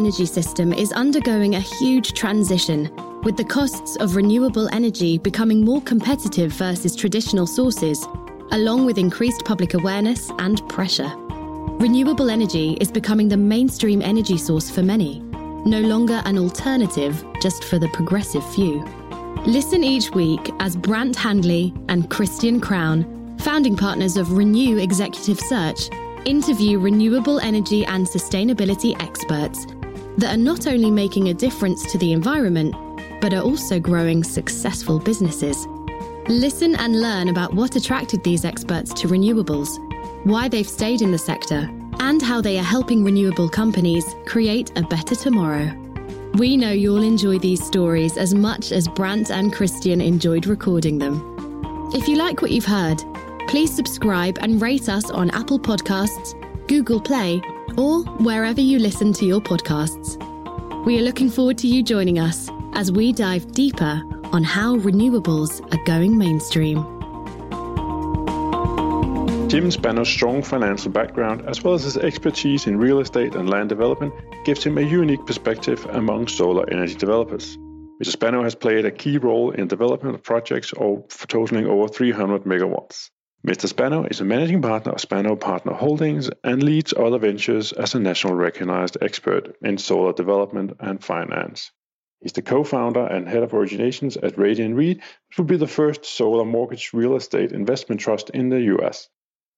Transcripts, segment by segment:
energy system is undergoing a huge transition, with the costs of renewable energy becoming more competitive versus traditional sources, along with increased public awareness and pressure. Renewable energy is becoming the mainstream energy source for many, no longer an alternative just for the progressive few. Listen each week as Brant Handley and Christian Crown, founding partners of Renew Executive Search, interview renewable energy and sustainability experts that are not only making a difference to the environment, but are also growing successful businesses. Listen and learn about what attracted these experts to renewables, why they've stayed in the sector, and how they are helping renewable companies create a better tomorrow. We know you'll enjoy these stories as much as Brant and Christian enjoyed recording them. If you like what you've heard, please subscribe and rate us on Apple Podcasts, Google Play, or wherever you listen to your podcasts. We are looking forward to you joining us as we dive deeper on how renewables are going mainstream. Jim Spano's strong financial background, as well as his expertise in real estate and land development, gives him a unique perspective among solar energy developers. Mr. Spano has played a key role in development of projects totaling over 300 megawatts. Mr. Spano is a managing partner of Spano Partner Holdings and leads other ventures as a national recognized expert in solar development and finance. He's the co-founder and head of originations at Radiant REIT, which will be the first solar mortgage real estate investment trust in the US.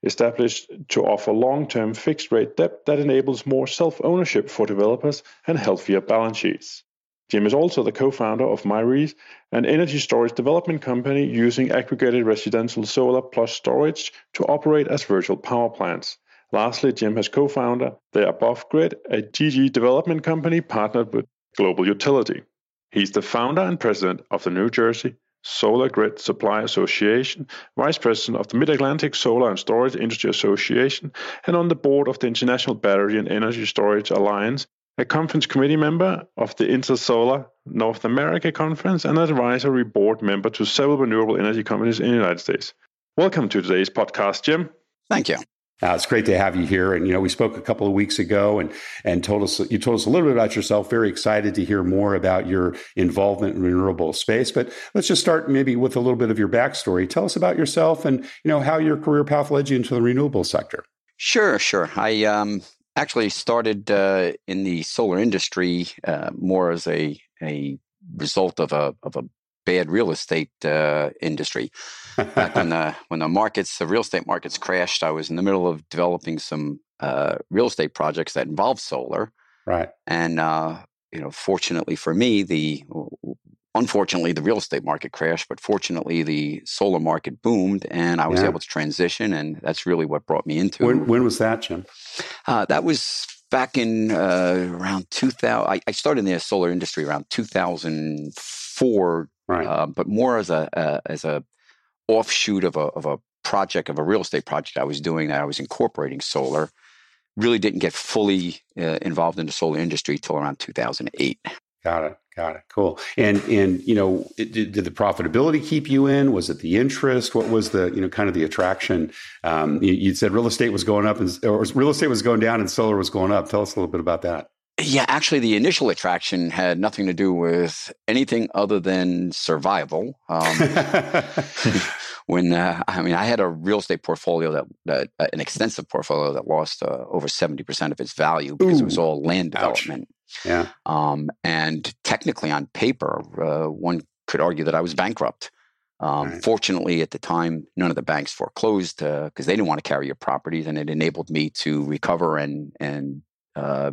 Established to offer long-term fixed rate debt that enables more self-ownership for developers and healthier balance sheets. Jim is also the co-founder of MyResi, an energy storage development company using aggregated residential solar plus storage to operate as virtual power plants. Lastly, Jim has co-founded the Above Grid, a GG development company partnered with Global Utility. He's the founder and president of the New Jersey Solar Grid Supply Association, vice president of the Mid Atlantic Solar and Storage Industry Association, and on the board of the International Battery and Energy Storage Alliance, a conference committee member of the Intersolar North America Conference, and an advisory board member to several renewable energy companies in the United States. Welcome to today's podcast, Jim. Thank you. Uh, it's great to have you here. And you know, we spoke a couple of weeks ago, and and told us you told us a little bit about yourself. Very excited to hear more about your involvement in renewable space. But let's just start maybe with a little bit of your backstory. Tell us about yourself and you know how your career path led you into the renewable sector. Sure, sure. I um, actually started uh, in the solar industry uh, more as a a result of a of a bad real estate uh, industry. Back when the when the markets, the real estate markets crashed, I was in the middle of developing some uh, real estate projects that involved solar. Right. And uh, you know, fortunately for me, the unfortunately the real estate market crashed, but fortunately the solar market boomed, and I was yeah. able to transition, and that's really what brought me into. When, when was that, Jim? Uh, that was back in uh, around 2000. I, I, started in the solar industry around 2004 right. uh, but more as a uh, as a offshoot of a of a project of a real estate project I was doing that I was incorporating solar. Really didn't get fully uh, involved in the solar industry till around 2008. Got it. Got it. Cool. And and you know, it, did, did, the profitability keep you in? Was it the interest? What was the you know kind of the attraction? Um, you, you, said real estate was going up, and or real estate was going down, and solar was going up. Tell us a little bit about that. Yeah, actually, the initial attraction had nothing to do with anything other than survival. Um, when uh, I mean, I had a real estate portfolio that, that uh, an extensive portfolio that lost uh, over seventy percent of its value because Ooh. it was all land development. Ouch. Yeah, um, and technically, on paper, uh, one could argue that I was bankrupt. Um, right. Fortunately, at the time, none of the banks foreclosed because uh, they didn't want to carry your properties, and it enabled me to recover and and uh,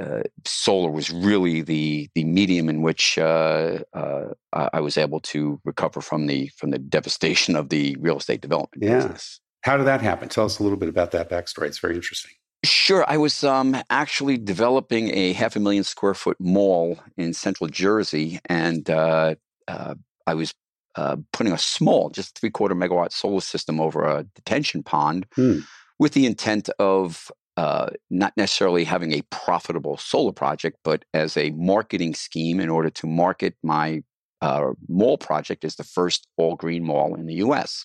uh, solar was really the the medium in which uh, uh, I was able to recover from the from the devastation of the real estate development yeah. business. How did that happen? Tell us a little bit about that backstory. It's very interesting. Sure. I was um, actually developing a half a million square foot mall in central Jersey, and uh, uh, I was uh, putting a small, just three quarter megawatt solar system over a detention pond. Hmm with the intent of uh, not necessarily having a profitable solar project, but as a marketing scheme in order to market my uh, mall project as the first all green mall in the US.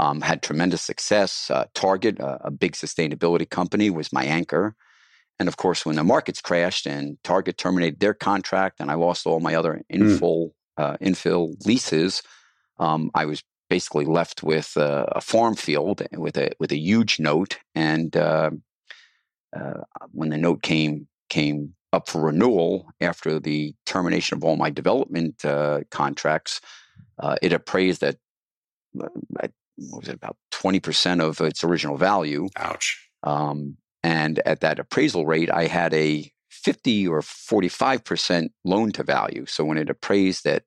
Um, had tremendous success. Uh, Target, a big sustainability company, was my anchor. and of course, when the markets crashed and Target terminated their contract, and I lost all my other hmm. infill mm. uh, infill leases, um, I was basically left with a, a, farm field with a with a huge note. And uh, uh, when the note came came up for renewal after the termination of all my development uh, contracts, uh, it appraised at, uh, at what was it about twenty percent of its original value. Ouch. Um, and at that appraisal rate, I had a 50 or 45% loan to value. So when it appraised at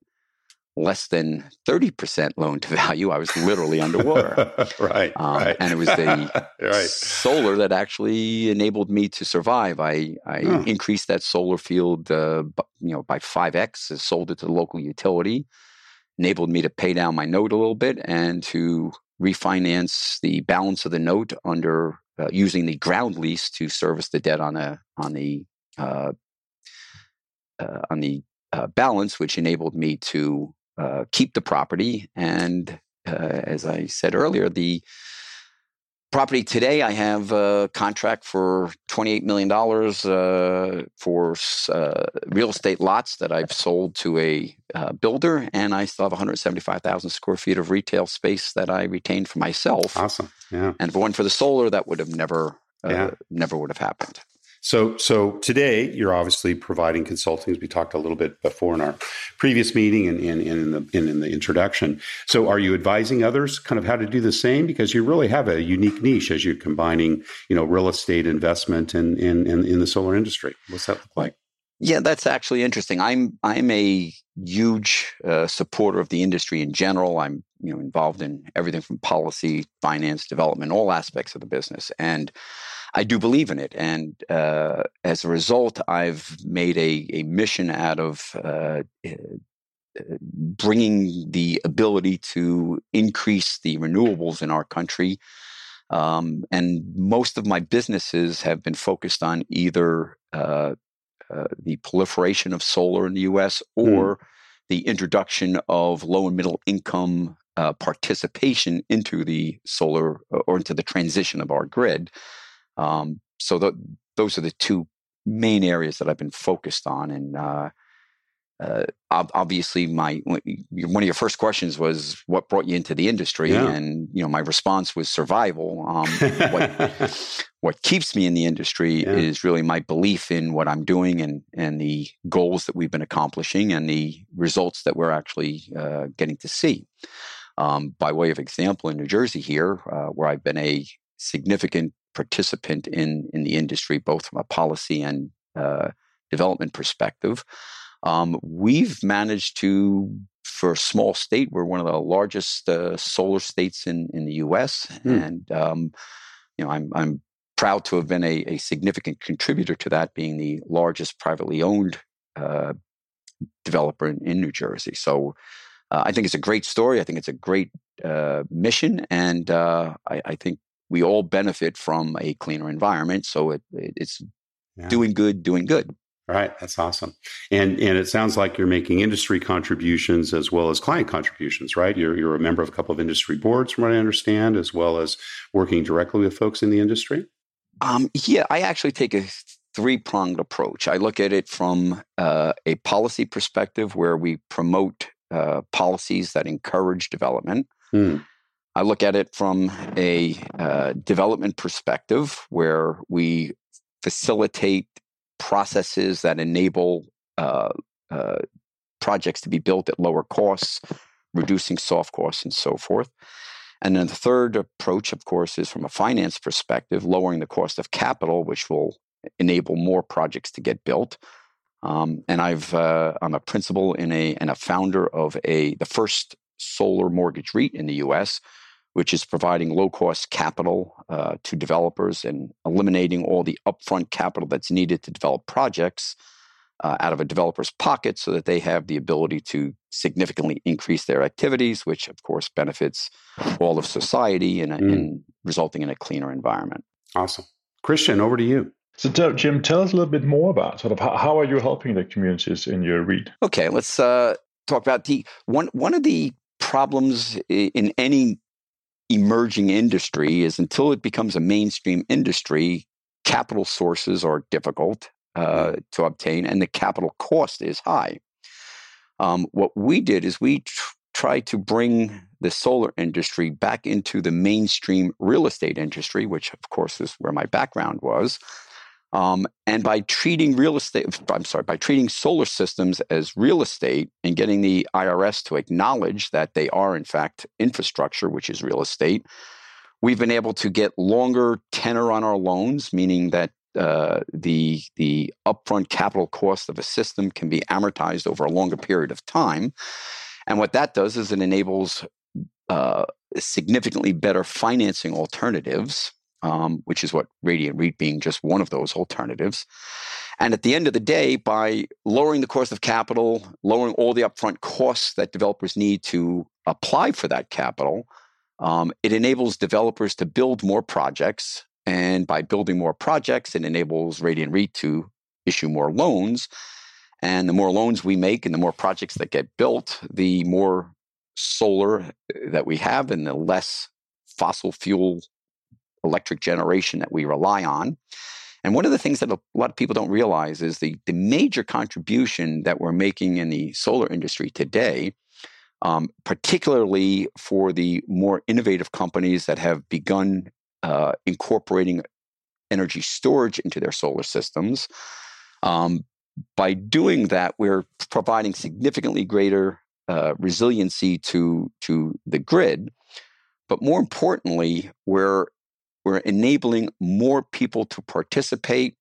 less than 30% loan to value, I was literally underwater. right, um, right. And it was the right. solar that actually enabled me to survive. I, I increased that solar field, uh, you know, by 5x, sold it to the local utility, enabled me to pay down my note a little bit and to refinance the balance of the note under uh, using the ground lease to service the debt on a on the uh, uh, on the uh, balance, which enabled me to uh, keep the property. And uh, as I said earlier, the property today, I have a contract for $28 million uh, for uh, real estate lots that I've sold to a uh, builder, and I still have 175,000 square feet of retail space that I retained for myself. Awesome. Yeah. And if it weren't for the solar, that would have never, uh, yeah. never would have happened. So, so today you're obviously providing consulting, as we talked a little bit before in our previous meeting and, and, and in the in, in, the introduction. So, are you advising others kind of how to do the same? Because you really have a unique niche as you're combining, you know, real estate investment and in, in, in the solar industry. What's that look like? Yeah, that's actually interesting. I'm I'm a huge uh, supporter of the industry in general. I'm you know involved in everything from policy, finance, development, all aspects of the business, and I do believe in it. And uh, as a result, I've made a, a mission out of uh, eh, bringing the ability to increase the renewables in our country. Um, and most of my businesses have been focused on either uh, uh the proliferation of solar in the US hmm. or mm. the introduction of low and middle income uh, participation into the solar or into the transition of our grid. Um, so the, those are the two main areas that I've been focused on. And uh, uh, obviously, my one of your first questions was what brought you into the industry, yeah. and you know my response was survival. Um, what, what, keeps me in the industry yeah. is really my belief in what I'm doing and and the goals that we've been accomplishing and the results that we're actually uh, getting to see. Um, by way of example, in New Jersey here, uh, where I've been a significant participant in in the industry, both from a policy and uh, development perspective. Um, we've managed to, for a small state, we're one of the largest uh, solar states in in the U.S. Mm. and um, you know I'm I'm proud to have been a, a, significant contributor to that, being the largest privately owned uh, developer in, in, New Jersey. So. Uh, I think it's a great story. I think it's a great uh, mission, and uh, I, I, think we all benefit from a cleaner environment. So it, it it's yeah. doing good, doing good. Right, that's awesome, and and it sounds like you're making industry contributions as well as client contributions. Right, you're you're a member of a couple of industry boards, from what I understand, as well as working directly with folks in the industry. Um, yeah, I actually take a three pronged approach. I look at it from uh, a policy perspective, where we promote uh, policies that encourage development. Hmm. I look at it from a uh, development perspective where we facilitate processes that enable uh, uh, projects to be built at lower costs, reducing soft costs, and so forth. And then the third approach, of course, is from a finance perspective, lowering the cost of capital, which will enable more projects to get built. Um, and I've uh, I'm a principal in a and a founder of a the first solar mortgage REIT in the U.S which is providing low cost capital uh, to developers and eliminating all the upfront capital that's needed to develop projects uh, out of a developer's pocket so that they have the ability to significantly increase their activities, which of course benefits all of society and, mm. and resulting in a cleaner environment. Awesome. Christian, over to you. So, Jim, tell us a little bit more about sort of how, how are you helping the communities in your REIT? Okay, let's uh, talk about the one. One of the problems in any emerging industry is until it becomes a mainstream industry, capital sources are difficult uh, to obtain, and the capital cost is high. Um, what we did is we tr- tried to bring the solar industry back into the mainstream real estate industry, which, of course, is where my background was. Um, and by treating real estate, I'm sorry, by treating solar systems as real estate and getting the IRS to acknowledge that they are, in fact, infrastructure, which is real estate, we've been able to get longer tenor on our loans, meaning that uh, the the upfront capital cost of a system can be amortized over a longer period of time. And what that does is it enables uh, significantly better financing alternatives um, which is what Radiant REIT being just one of those alternatives. And at the end of the day, by lowering the cost of capital, lowering all the upfront costs that developers need to apply for that capital, um, it enables developers to build more projects. And by building more projects, it enables Radiant REIT to issue more loans. And the more loans we make and the more projects that get built, the more solar that we have and the less fossil fuel electric generation that we rely on. And one of the things that a lot of people don't realize is the, the major contribution that we're making in the solar industry today, um, particularly for the more innovative companies that have begun uh, incorporating energy storage into their solar systems. Um, by doing that, we're providing significantly greater uh, resiliency to, to the grid. But more importantly, we're we're enabling more people to participate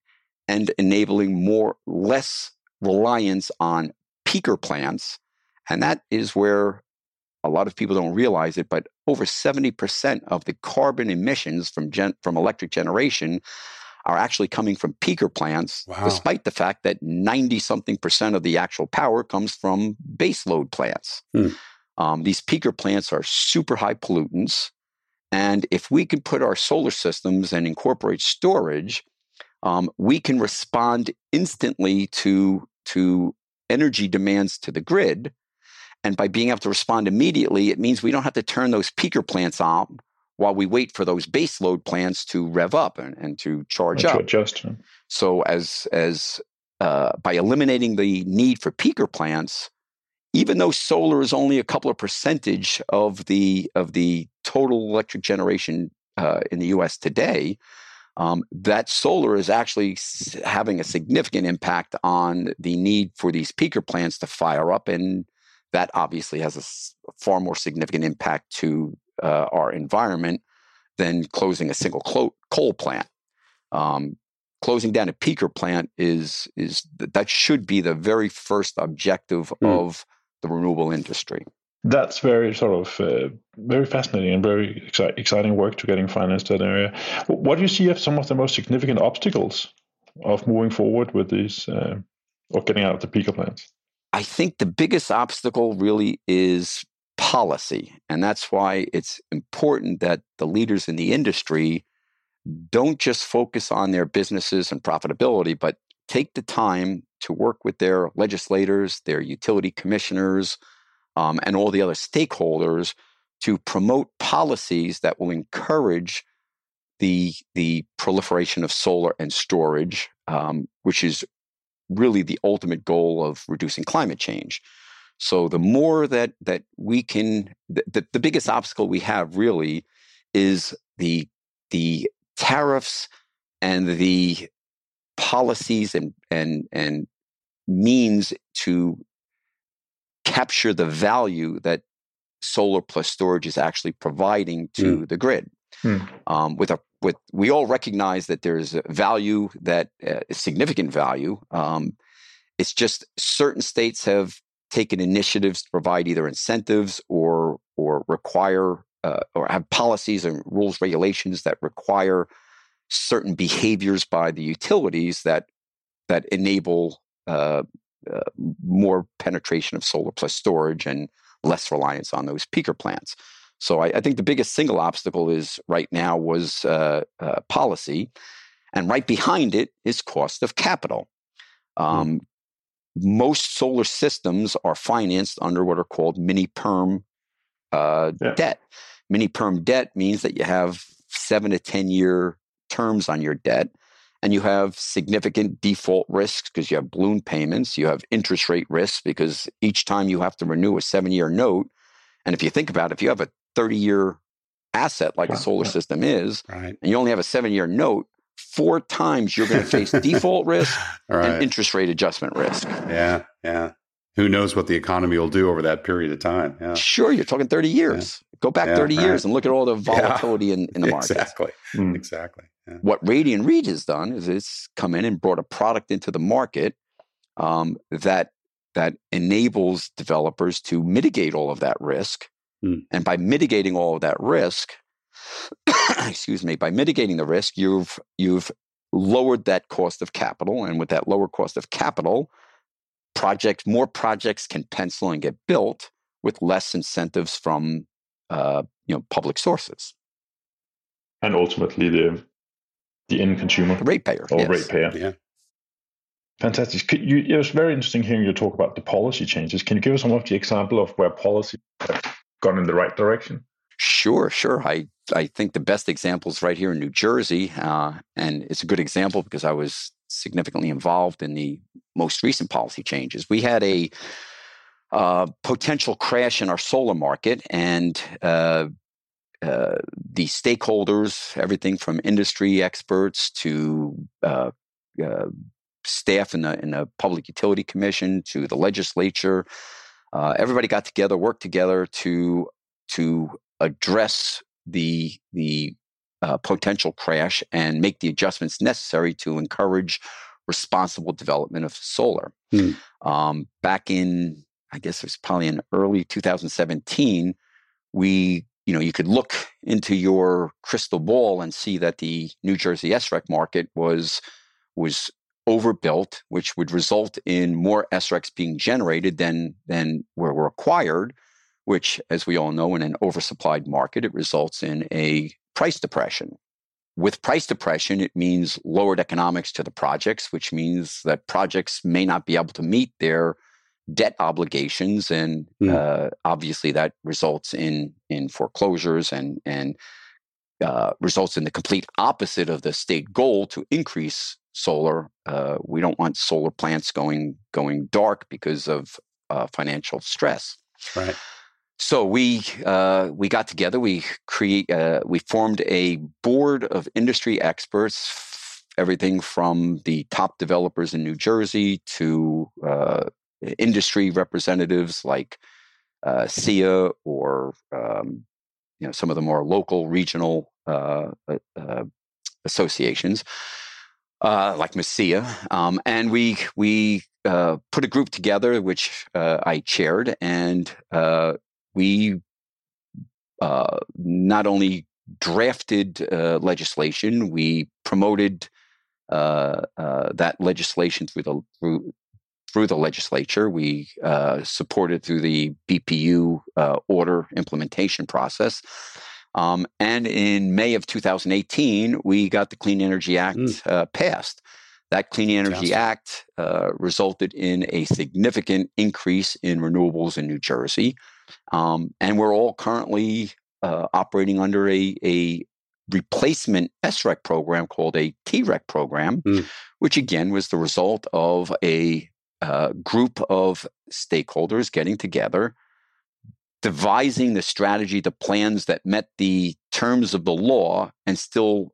and enabling more less reliance on peaker plants. And that is where a lot of people don't realize it, but over 70% of the carbon emissions from gen- from electric generation are actually coming from peaker plants, wow. despite the fact that 90 something percent of the actual power comes from baseload plants. Hmm. Um, these peaker plants are super high pollutants. And if we can put our solar systems and incorporate storage, um, we can respond instantly to, to energy demands to the grid. And by being able to respond immediately, it means we don't have to turn those peaker plants on while we wait for those baseload plants to rev up and, and to charge up. Adjust. So as as uh, by eliminating the need for peaker plants, even though solar is only a couple of percentage of the of the total electric generation uh, in the U.S. today, um, that solar is actually having a significant impact on the need for these peaker plants to fire up, and that obviously has a far more significant impact to uh, our environment than closing a single coal plant. Um, closing down a peaker plant is is that should be the very first objective mm. of the renewable industry. That's very sort of uh, very fascinating and very exci- exciting work to getting financed in that area. What do you see as some of the most significant obstacles of moving forward with these uh, or getting out of the peaker plants? I think the biggest obstacle really is policy. And that's why it's important that the leaders in the industry don't just focus on their businesses and profitability, but take the time to work with their legislators, their utility commissioners, um, and all the other stakeholders to promote policies that will encourage the the proliferation of solar and storage, um, which is really the ultimate goal of reducing climate change. So the more that that we can, the, the, biggest obstacle we have really is the the tariffs and the policies and and and means to capture the value that solar plus storage is actually providing to mm. the grid. Mm. Um, with a with we all recognize that there's value that uh, significant value. Um, it's just certain states have taken initiatives to provide either incentives or or require uh, or have policies and rules regulations that require certain behaviors by the utilities that that enable uh, uh, more penetration of solar plus storage and less reliance on those peaker plants. So I, I think the biggest single obstacle is right now was uh, uh policy, and right behind it is cost of capital. Hmm. Um, mm. Most solar systems are financed under what are called mini perm uh, yeah. debt. Mini perm debt means that you have seven to ten year terms on your debt. And you have significant default risks because you have balloon payments, you have interest rate risks because each time you have to renew a seven year note. And if you think about it, if you have a 30 year asset like a solar system is, right. and you only have a seven year note, four times you're going to face default risk right. and interest rate adjustment risk. Yeah, yeah. Who knows what the economy will do over that period of time? Yeah. Sure, you're talking 30 years. Yeah. Go back yeah, 30 right. years and look at all the volatility in, in the market. Exactly. Mm. Exactly. What Radiant REIT has done is it's come in and brought a product into the market um, that that enables developers to mitigate all of that risk. Mm. And by mitigating all of that risk, excuse me, by mitigating the risk, you've you've lowered that cost of capital, and with that lower cost of capital, projects more projects can pencil and get built with less incentives from uh, you know public sources, and ultimately the the end consumer, the ratepayer, or yes. ratepayer. Yeah. Fantastic. Could you, it was very interesting hearing you talk about the policy changes. Can you give us some of the example of where policy has gone in the right direction? Sure, sure. I I think the best example is right here in New Jersey, uh, and it's a good example because I was significantly involved in the most recent policy changes. We had a uh, potential crash in our solar market, and uh, uh, the stakeholders, everything from industry experts to uh, uh, staff in the in the Public Utility Commission to the legislature, uh, everybody got together, worked together to to address the the uh, potential crash and make the adjustments necessary to encourage responsible development of solar. Hmm. Um, back in, I guess it was probably in early 2017, we, you know, you could look into your crystal ball and see that the New Jersey SREC market was was overbuilt, which would result in more SRECs being generated than than were required which, as we all know, in an oversupplied market, it results in a price depression. With price depression, it means lowered economics to the projects, which means that projects may not be able to meet their debt obligations, and mm. uh, obviously that results in in foreclosures and and uh, results in the complete opposite of the state goal to increase solar. Uh, we don't want solar plants going going dark because of uh, financial stress. Right. So we uh, we got together. We create uh, we formed a board of industry experts, everything from the top developers in New Jersey to uh, industry representatives like uh, SEIA or um, you know some of the more local regional uh, uh, associations like MSEIA, um, and we we put a group together which I chaired, and we uh, not only drafted uh, legislation, we promoted uh, uh that legislation through the through through the legislature. We uh, supported through the BPU uh, order implementation process. Um, and in May of 2018, we got the Clean Energy Act mm. passed. That Clean Energy Act resulted in a significant increase in renewables in New Jersey. Um, and we're all currently uh, operating under a, a replacement SREC program called a TREC program, mm. which again was the result of a uh, group of stakeholders getting together, devising the strategy, the plans that met the terms of the law and still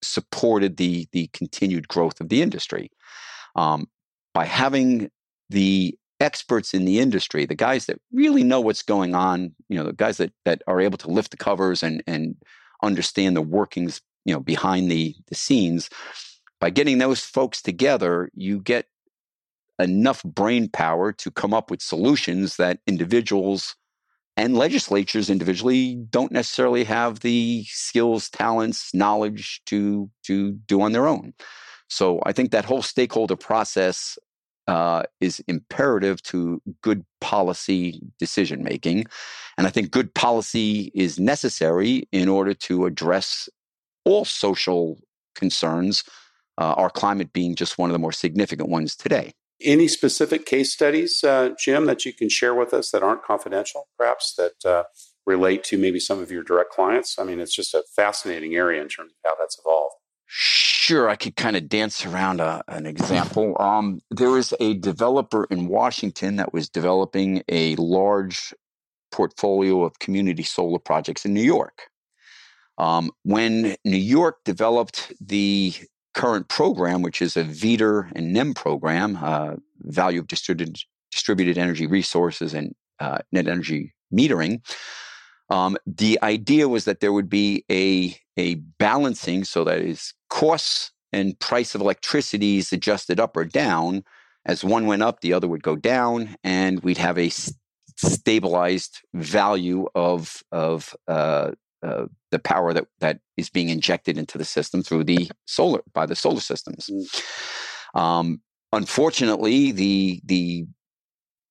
supported the, the continued growth of the industry. Um, by having the experts in the industry, the guys that really know what's going on, you know, the guys that that are able to lift the covers and and understand the workings, you know, behind the the scenes. By getting those folks together, you get enough brain power to come up with solutions that individuals and legislatures individually don't necessarily have the skills, talents, knowledge to to do on their own. So I think that whole stakeholder process uh, is imperative to good policy decision making. And I think good policy is necessary in order to address all social concerns, uh, our climate being just one of the more significant ones today. Any specific case studies, uh, Jim, that you can share with us that aren't confidential, perhaps, that uh, relate to maybe some of your direct clients? I mean, it's just a fascinating area in terms of how that's evolved. Sure, I could kind of dance around a, an example. Um, there was a developer in Washington that was developing a large portfolio of community solar projects in New York. Um, when New York developed the current program, which is a VDER and NEM program, uh, value of distributed distributed energy resources and uh, net energy metering, um, the idea was that there would be a a balancing, so that is costs and price of electricity is adjusted up or down. As one went up, the other would go down, and we'd have a stabilized value of of uh, uh, the power that that is being injected into the system through the solar by the solar systems. Mm. Um, unfortunately, the the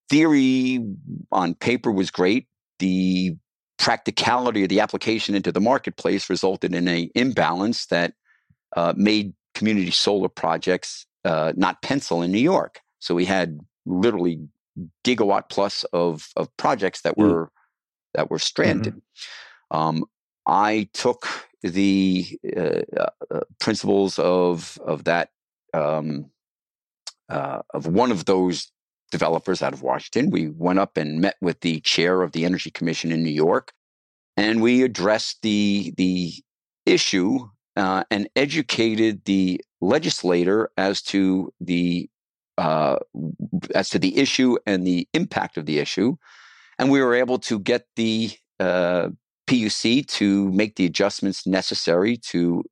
theory on paper was great. The practicality of the application into the marketplace resulted in an imbalance that uh, made community solar projects uh, not pencil in New York. So we had literally gigawatt plus of of projects that mm. were mm. that were stranded. Mm-hmm. Um, I took the uh, uh, principles of of that um, uh, of one of those developers out of Washington. We went up and met with the chair of the Energy Commission in New York, and we addressed the the issue uh, and educated the legislator as to the uh, as to the issue and the impact of the issue, and we were able to get the uh, PUC to make the adjustments necessary to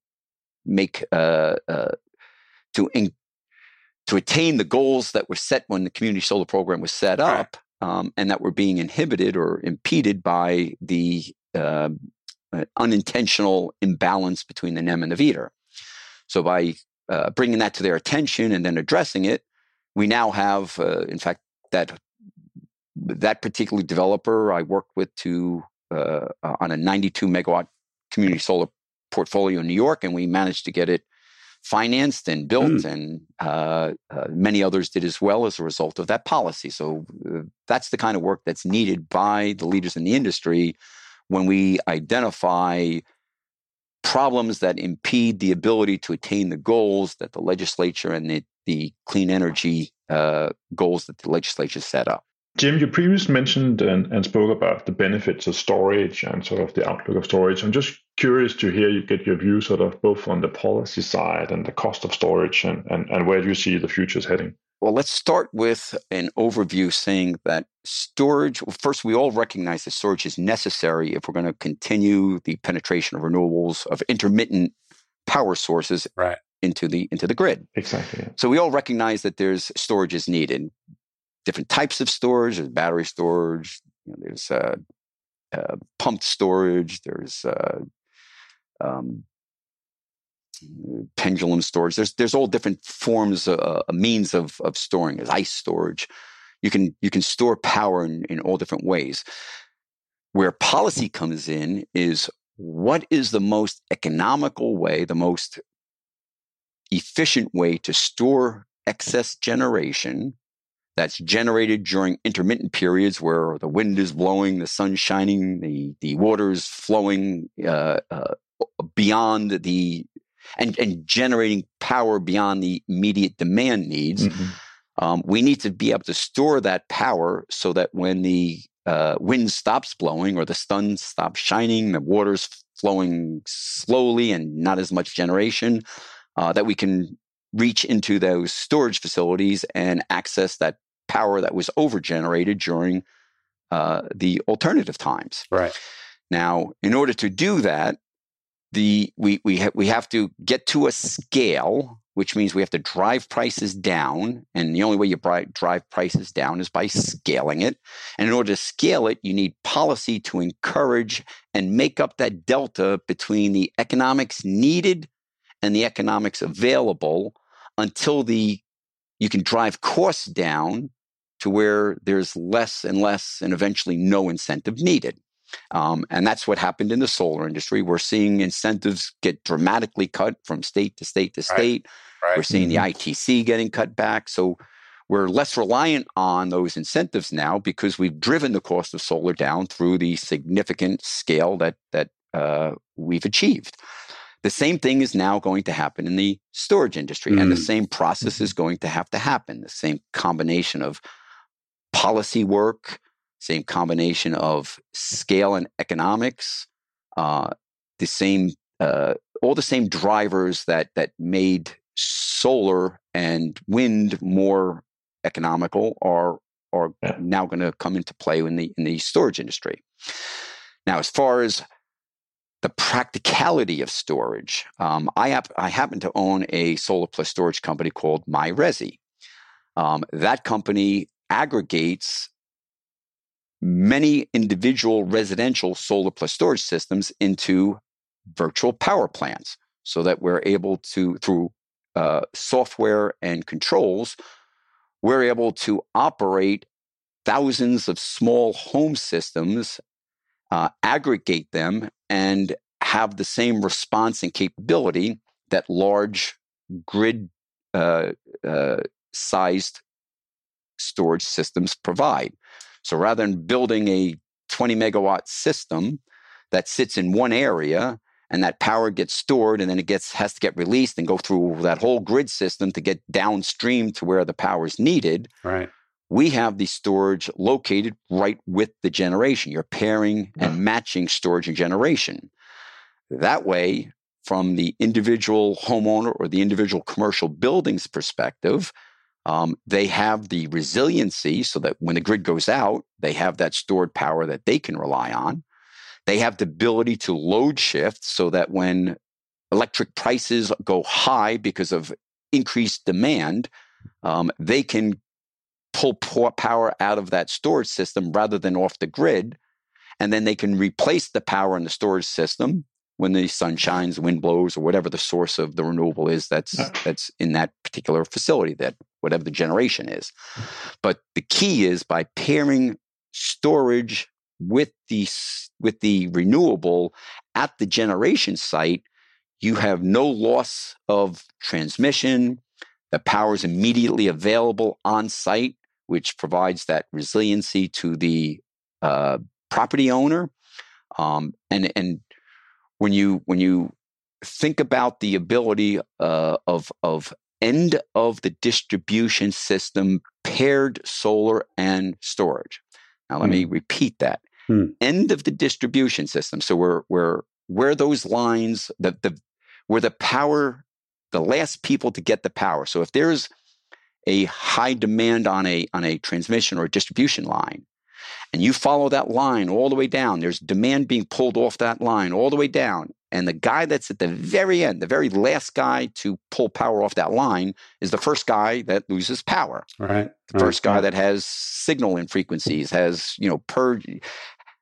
make uh, uh, to in, to attain the goals that were set when the community solar program was set up, right. um, and that were being inhibited or impeded by the uh, unintentional imbalance between the NEM and the VDER. So by uh, bringing that to their attention and then addressing it, we now have, uh, in fact, that that particular developer I worked with to uh, on a 92 megawatt community solar portfolio in New York, and we managed to get it financed and built, mm. and uh, uh, many others did as well as a result of that policy. So uh, that's the kind of work that's needed by the leaders in the industry when we identify problems that impede the ability to attain the goals that the legislature and the, the clean energy uh, goals that the legislature set up. Jim, you previously mentioned and, and, spoke about the benefits of storage and sort of the outlook of storage. I'm just curious to hear you get your view sort of both on the policy side and the cost of storage and, and, and where do you see the future is heading? Well, let's start with an overview saying that storage, well, first, we all recognize that storage is necessary if we're going to continue the penetration of renewables, of intermittent power sources right. into the into the grid. Exactly. Yeah. So we all recognize that there's storage is needed different types of storage. There's battery storage. You know, there's uh, uh, pumped storage. There's uh, um, pendulum storage. There's there's all different forms, uh, means of of storing. There's ice storage. You can you can store power in, in all different ways. Where policy comes in is what is the most economical way, the most efficient way to store excess generation that's generated during intermittent periods where the wind is blowing, the sun's shining, the the water's flowing uh, uh, beyond the and and generating power beyond the immediate demand needs. Mm-hmm. Um, we need to be able to store that power so that when the uh, wind stops blowing or the sun stops shining, the water's flowing slowly and not as much generation, uh, that we can reach into those storage facilities and access that power that was overgenerated during uh, the alternative times. Right. Now, in order to do that, the we we ha- we have to get to a scale, which means we have to drive prices down, and the only way you drive prices down is by scaling it. And in order to scale it, you need policy to encourage and make up that delta between the economics needed and the economics available until the you can drive costs down to where there's less and less and eventually no incentive needed. Um, and that's what happened in the solar industry. We're seeing incentives get dramatically cut from state to state to state. Right. Right. We're seeing mm-hmm. the ITC getting cut back. So we're less reliant on those incentives now because we've driven the cost of solar down through the significant scale that that uh, we've achieved. The same thing is now going to happen in the storage industry, mm. and the mm. same process mm-hmm. is going to have to happen. The same combination of policy work, same combination of scale and economics, uh, the same, uh, all the same drivers that that made solar and wind more economical are are yeah. now going to come into play in the in the storage industry. Now, as far as the practicality of storage, um, I, I happen to own a solar plus storage company called MyResi. Um, that company aggregates many individual residential solar plus storage systems into virtual power plants so that we're able to, through uh, software and controls, we're able to operate thousands of small home systems, uh, aggregate them, and have the same response and capability that large grid uh, uh, sized storage systems provide. So rather than building a 20 megawatt system that sits in one area and that power gets stored and then it gets has to get released and go through that whole grid system to get downstream to where the power is needed. Right. We have the storage located right with the generation. You're pairing and mm. matching storage and generation. That way, from the individual homeowner or the individual commercial building's perspective, um, they have the resiliency so that when the grid goes out, they have that stored power that they can rely on. They have the ability to load shift so that when electric prices go high because of increased demand, um, they can pull power out of that storage system rather than off the grid. And then they can replace the power in the storage system when the sun shines, wind blows, or whatever the source of the renewable is that's that's in that particular facility, that whatever the generation is. But the key is by pairing storage with the with the renewable at the generation site, you have no loss of transmission. The power is immediately available on site, which provides that resiliency to the uh, property owner. Um, and and when you when you think about the ability uh, of of end of the distribution system paired solar and storage. Now let me hmm. repeat that hmm. end of the distribution system. So we're, we're, where those lines, the, the, where the power, the last people to get the power. So if there's a high demand on a, on a transmission or a distribution line, and you follow that line all the way down, there's demand being pulled off that line all the way down. And the guy that's at the very end, the very last guy to pull power off that line is the first guy that loses power. Right. The first guy that has signal infrequencies, has, you know, purge,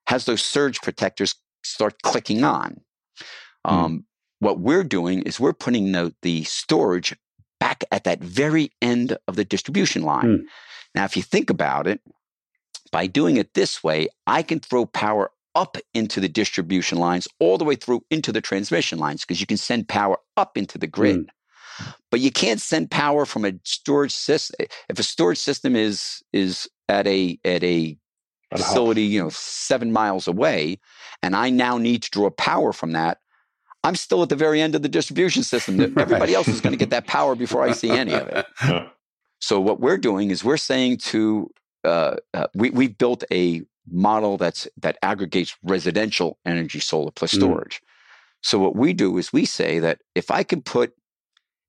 has those surge protectors start clicking on. Hmm. Um, what we're doing is we're putting the, the storage back at that very end of the distribution line. Mm. Now, if you think about it, by doing it this way, I can throw power up into the distribution lines all the way through into the transmission lines because you can send power up into the grid. Mm. But you can't send power from a storage system. If a storage system is is at a at a facility, you know, seven miles away, and I now need to draw power from that, I'm still at the very end of the distribution system. Everybody else is going to get that power before I see any of it. so what we're doing is we're saying to uh, uh, we we've built a model that's that aggregates residential energy solar plus mm. storage. Mm. So what we do is we say that if I can put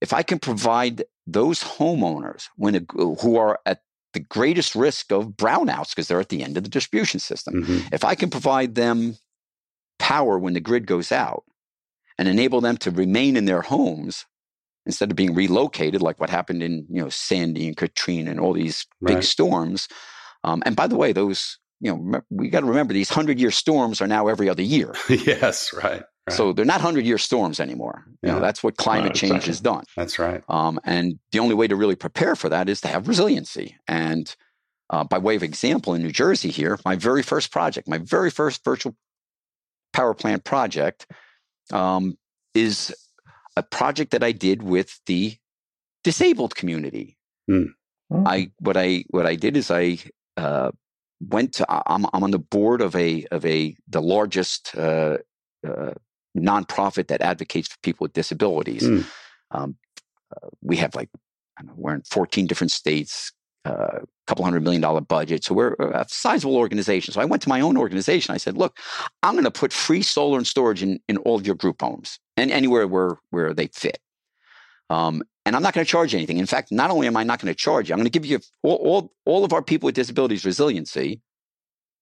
if I can provide those homeowners when who are at the greatest risk of brownouts because they're at the end of the distribution system. Mm-hmm. If I can provide them power when the grid goes out and enable them to remain in their homes instead of being relocated, like what happened in you know Sandy and Katrina and all these big storms. Um, and by the way, those you know we got to remember these hundred year storms are now every other year. yes, right. So they're not hundred year storms anymore. You yeah. know, that's what climate change exactly. has done. That's right. Um, and the only way to really prepare for that is to have resiliency. And uh, by way of example, in New Jersey here, my very first project, my very first virtual power plant project, um, is a project that I did with the disabled community. Mm. I what I what I did is I uh, went to I'm I'm on the board of a of a the largest uh, uh, nonprofit that advocates for people with disabilities. Mm. Um, uh, we have like know, we're in 14 different states, a uh, couple hundred million dollar budget. So we're a sizable organization. So I went to my own organization. I said, look, I'm going to put free solar and storage in, in all of your group homes and anywhere where, where they fit. Um, and I'm not going to charge anything. In fact, not only am I not going to charge you, I'm going to give you all, all, all of our people with disabilities resiliency.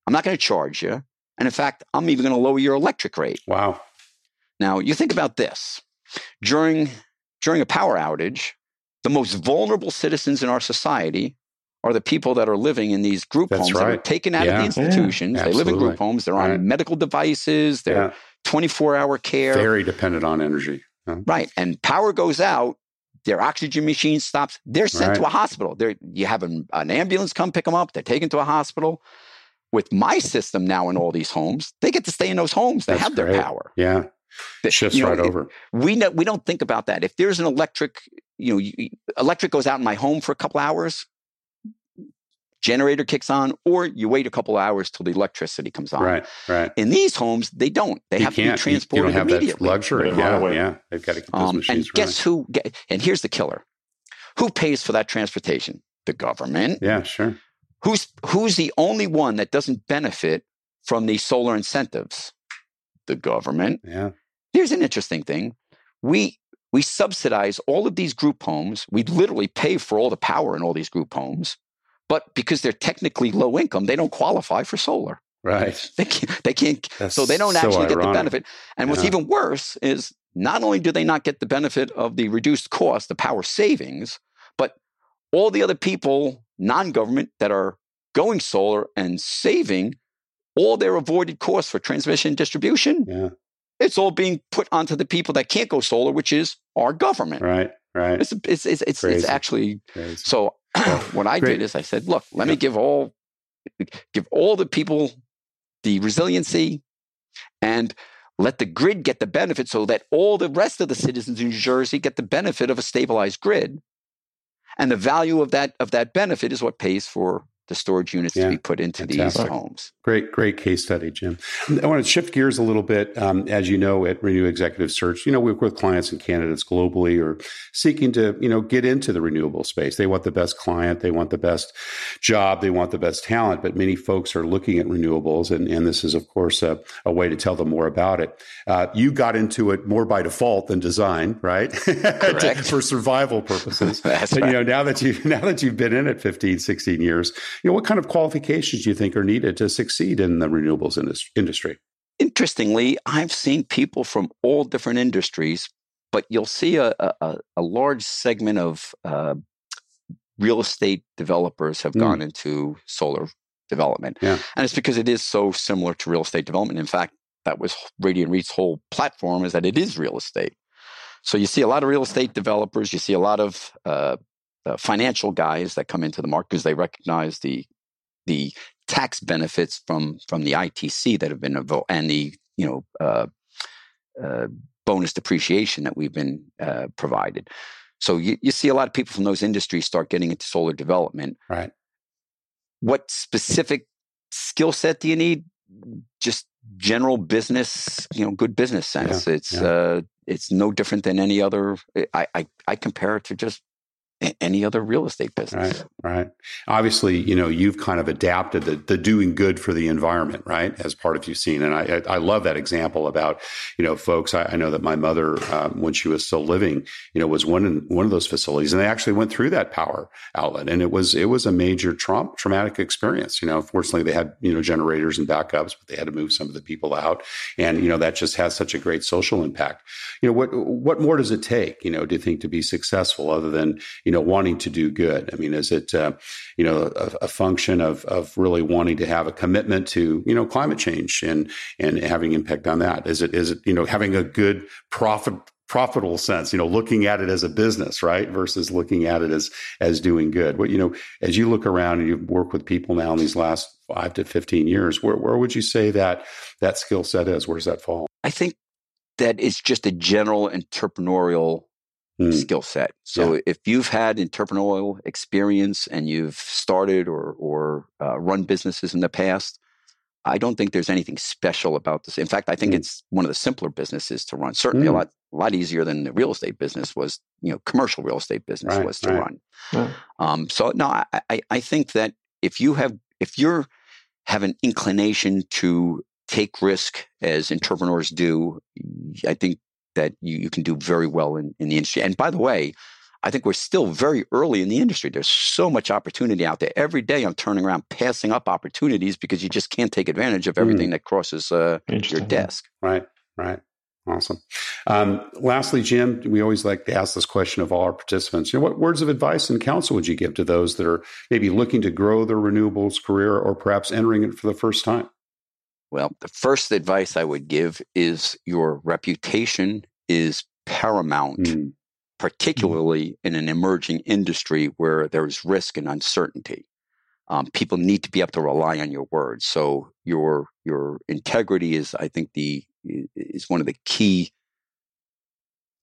I'm not going to charge you. And in fact, I'm even going to lower your electric rate. Wow. Now, you think about this. During, during a power outage, the most vulnerable citizens in our society are the people that are living in these group That's homes right. that are taken out yeah. of the institutions. Yeah, they live in group homes. They're right. on medical devices. They're 24 hour care. Very dependent on energy. Huh? Right. And power goes out. Their oxygen machine stops. They're sent right. to a hospital. They're, you have an, an ambulance come pick them up. They're taken to a hospital. With my system now in all these homes, they get to stay in those homes. They That's have great. their power. Yeah. It shifts you know, right over. We know, we don't think about that. If there's an electric, you know, you, electric goes out in my home for a couple hours, generator kicks on, or you wait a couple hours till the electricity comes on. Right, right. In these homes, they don't. They you have to be transported you, you don't have immediately. That luxury. Yeah, yeah. They've got to keep those um, machines And guess who? And here's the killer: who pays for that transportation? The government. Yeah, sure. Who's who's the only one that doesn't benefit from these solar incentives? The government. Yeah. Here's an interesting thing. We we subsidize all of these group homes. We literally pay for all the power in all these group homes, but because they're technically low income, they don't qualify for solar. Right. They can't. They can't so they don't so actually ironic. get the benefit. And what's even worse is not only do they not get the benefit of the reduced cost, the power savings, but all the other people, non-government, that are going solar and saving all their avoided costs for transmission and distribution. Yeah. It's all being put onto the people that can't go solar, which is our government. Right, right. It's it's it's it's, it's actually Crazy. so. what I Great. did is I said, look, let me give all give all the people the resiliency and let the grid get the benefit so that all the rest of the citizens in New Jersey get the benefit of a stabilized grid. And the value of that of that benefit is what pays for the storage units yeah, to be put into fantastic. these homes. Great, great case study, Jim. I want to shift gears a little bit. Um, as you know, at Renew Executive Search, you know, we work with clients and candidates globally or seeking to, you know, get into the renewable space. They want the best client, they want the best job, they want the best talent, but many folks are looking at renewables. And, and this is, of course, a, a way to tell them more about it. Uh, you got into it more by default than design, right? to, for survival purposes. But, right. you know, now that you now that you've been in it 15, 16 years, you know, what kind of qualifications do you think are needed to succeed in the renewables industry? Interestingly, I've seen people from all different industries, but you'll see a, a, a large segment of uh, real estate developers have mm. gone into solar development. Yeah. And it's because it is so similar to real estate development. In fact, that was Radiant REIT's whole platform is that it is real estate. So you see a lot of real estate developers, you see a lot of uh, uh, financial guys that come into the market because they recognize the the tax benefits from from the ITC that have been and the you know uh, uh, bonus depreciation that we've been uh, provided. So you, you see a lot of people from those industries start getting into solar development. Right. What specific skill set do you need? Just general business, you know, good business sense. Yeah, it's yeah. uh, it's no different than any other. I, I I compare it to just any other real estate business. Right, right. Obviously, you know, you've kind of adapted the, the doing good for the environment, right, as part of you've seen. And I, I love that example about, you know, folks. I, I know that my mother, um, when she was still living, you know, was one in one of those facilities, and they actually went through that power outlet, and it was it was a major tra- traumatic experience. You know, fortunately, they had you know generators and backups, but they had to move some of the people out, and you know that just has such a great social impact. You know, what what more does it take? You know, do you think to be successful other than you know, wanting to do good? I mean, is it, uh, you know, a, a, function of of really wanting to have a commitment to, you know, climate change and and having impact on that? Is it is it, you know, having a good profit profitable sense, you know, looking at it as a business, right, versus looking at it as as doing good. What you know, as you look around and you work with people now in these last five to fifteen years, where where would you say that that skill set is? Where does that fall? I think that it's just a general entrepreneurial mm. skill set. So yeah. if you've had entrepreneurial experience and you've started or or uh, run businesses in the past, I don't think there's anything special about this. In fact, I think mm. it's one of the simpler businesses to run. Certainly, mm. a lot a lot easier than the real estate business was. You know, commercial real estate business right, was to right. run. Um, so no, I, I, I think that if you have if you're have an inclination to take risk as entrepreneurs do, I think that you, you can do very well in, in the industry. And by the way, I think we're still very early in the industry. There's so much opportunity out there. Every day I'm turning around passing up opportunities because you just can't take advantage of everything mm. that crosses uh, your desk. Right, right. Awesome. Um, lastly, Jim, we always like to ask this question of all our participants. You know, what words of advice and counsel would you give to those that are maybe looking to grow their renewables career or perhaps entering it for the first time? Well, the first advice I would give is your reputation is paramount. Mm particularly mm-hmm. in an emerging industry where there's risk and uncertainty. Um, people need to be able to rely on your word. So your your integrity is, I think, the is one of the key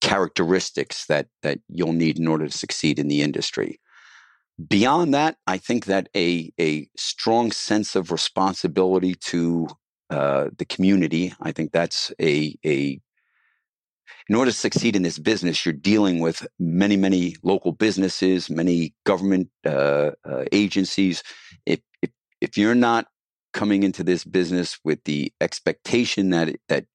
characteristics that that you'll need in order to succeed in the industry. Beyond that, I think that a a strong sense of responsibility to uh, the community. I think that's a a in order to succeed in this business, you're dealing with many, many local businesses, many government uh, uh, agencies. If, if, if you're not coming into this business with the expectation that that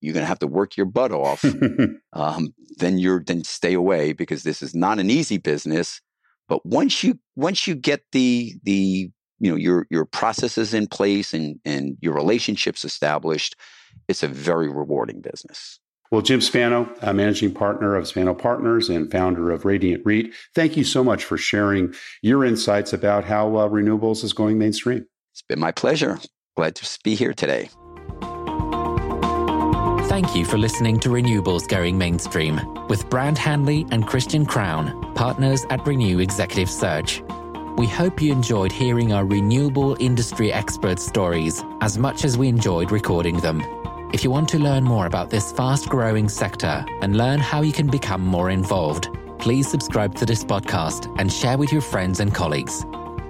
you're going to have to work your butt off, um, then you're then stay away because this is not an easy business. But once you once you get the the you know your your processes in place and and your relationships established, it's a very rewarding business. Well, Jim Spano, managing partner of Spano Partners and founder of Radiant REIT, thank you so much for sharing your insights about how uh, renewables is going mainstream. It's been my pleasure. Glad to be here today. Thank you for listening to Renewables Going Mainstream with Brand Hanley and Christian Crown, partners at Renew Executive Search. We hope you enjoyed hearing our renewable industry experts' stories as much as we enjoyed recording them. If you want to learn more about this fast growing sector and learn how you can become more involved, please subscribe to this podcast and share with your friends and colleagues.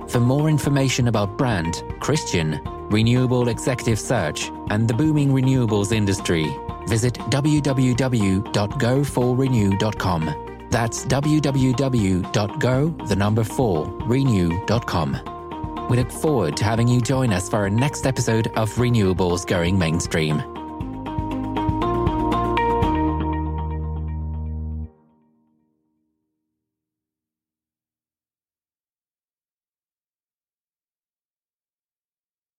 For more information about Brand, Christian, Renewable Executive Search, and the booming renewables industry, visit www.go4renew.com. That's www.go, the number 4, renew.com. We look forward to having you join us for our next episode of Renewables Going Mainstream.